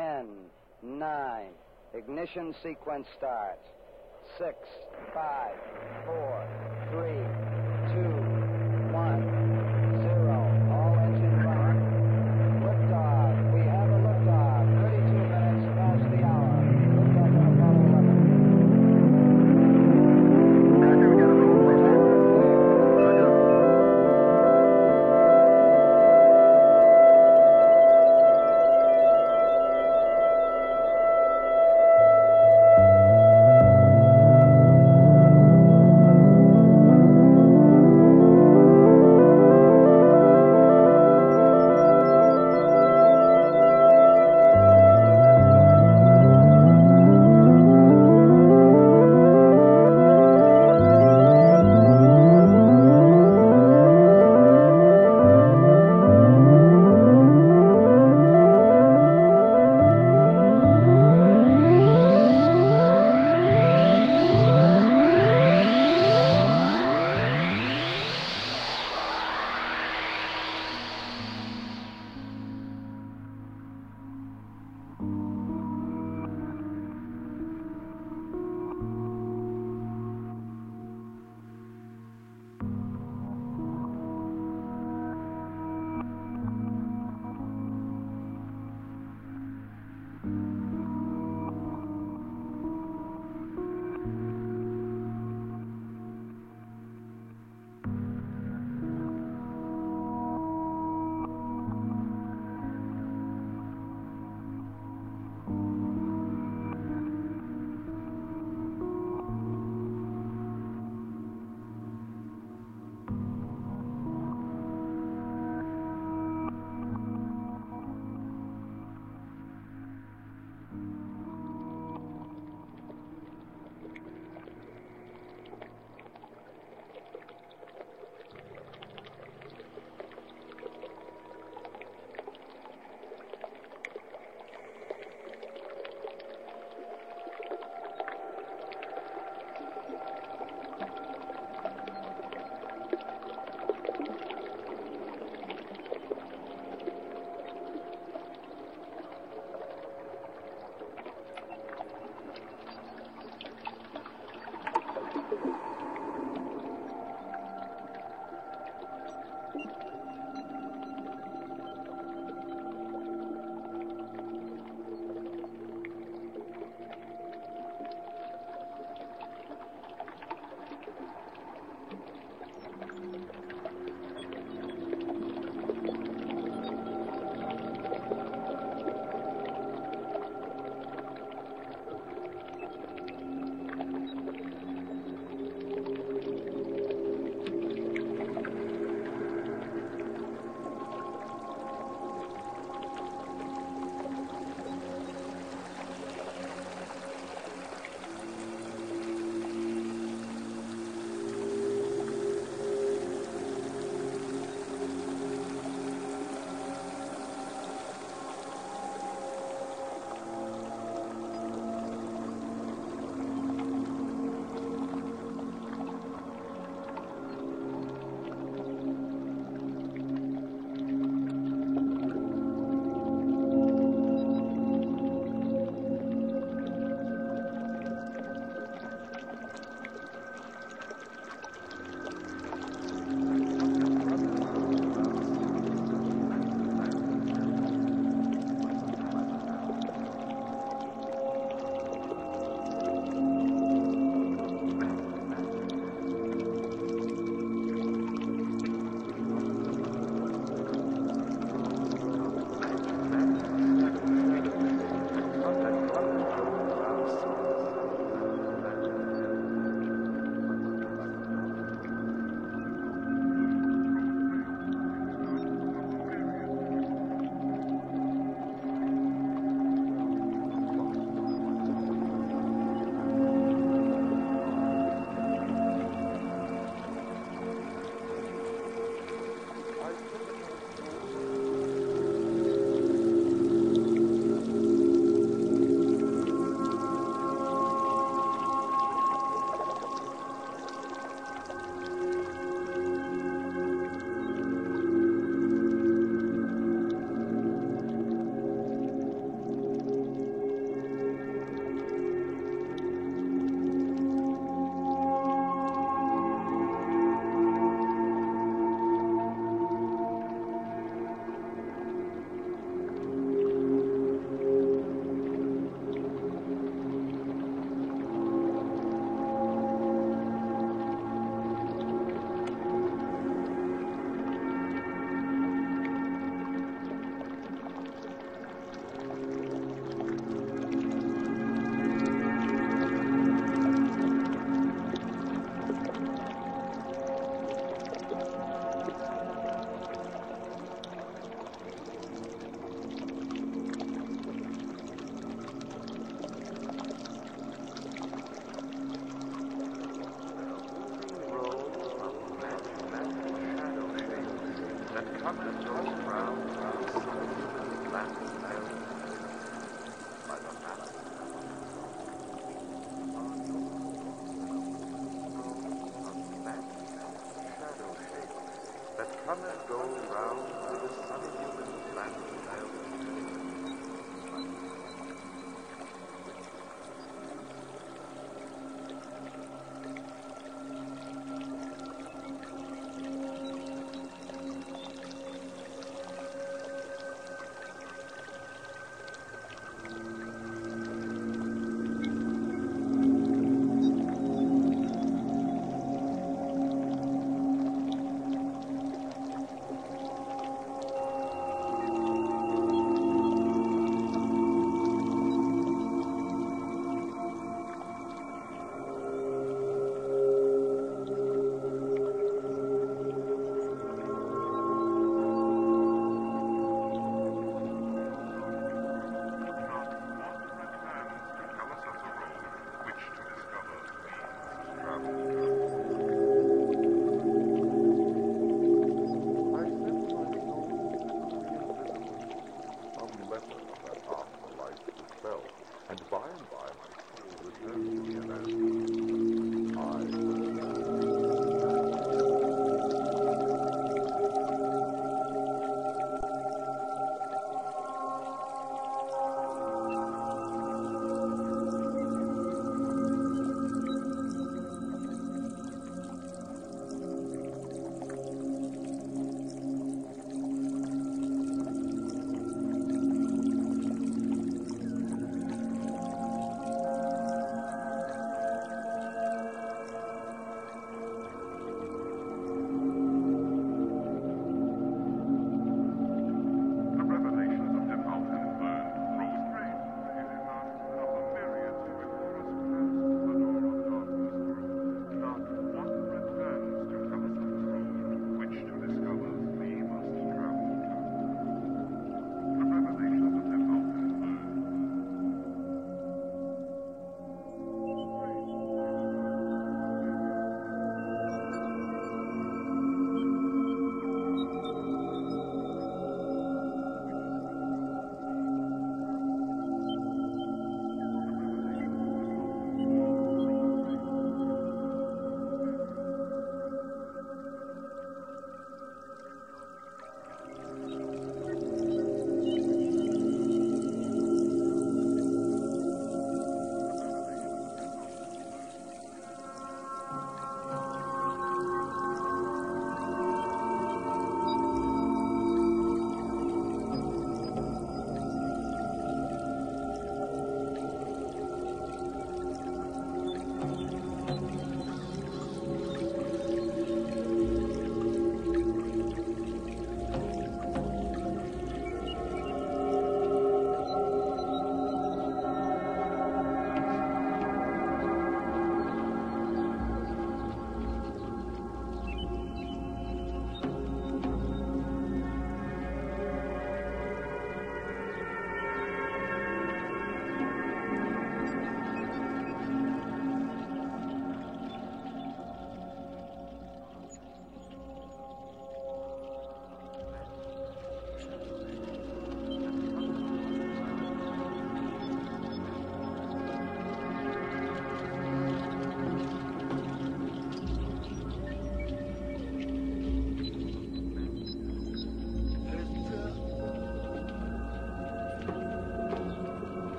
10, 9, ignition sequence starts. 6, 5, 4, 3,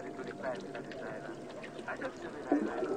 dare tu le fai una sera.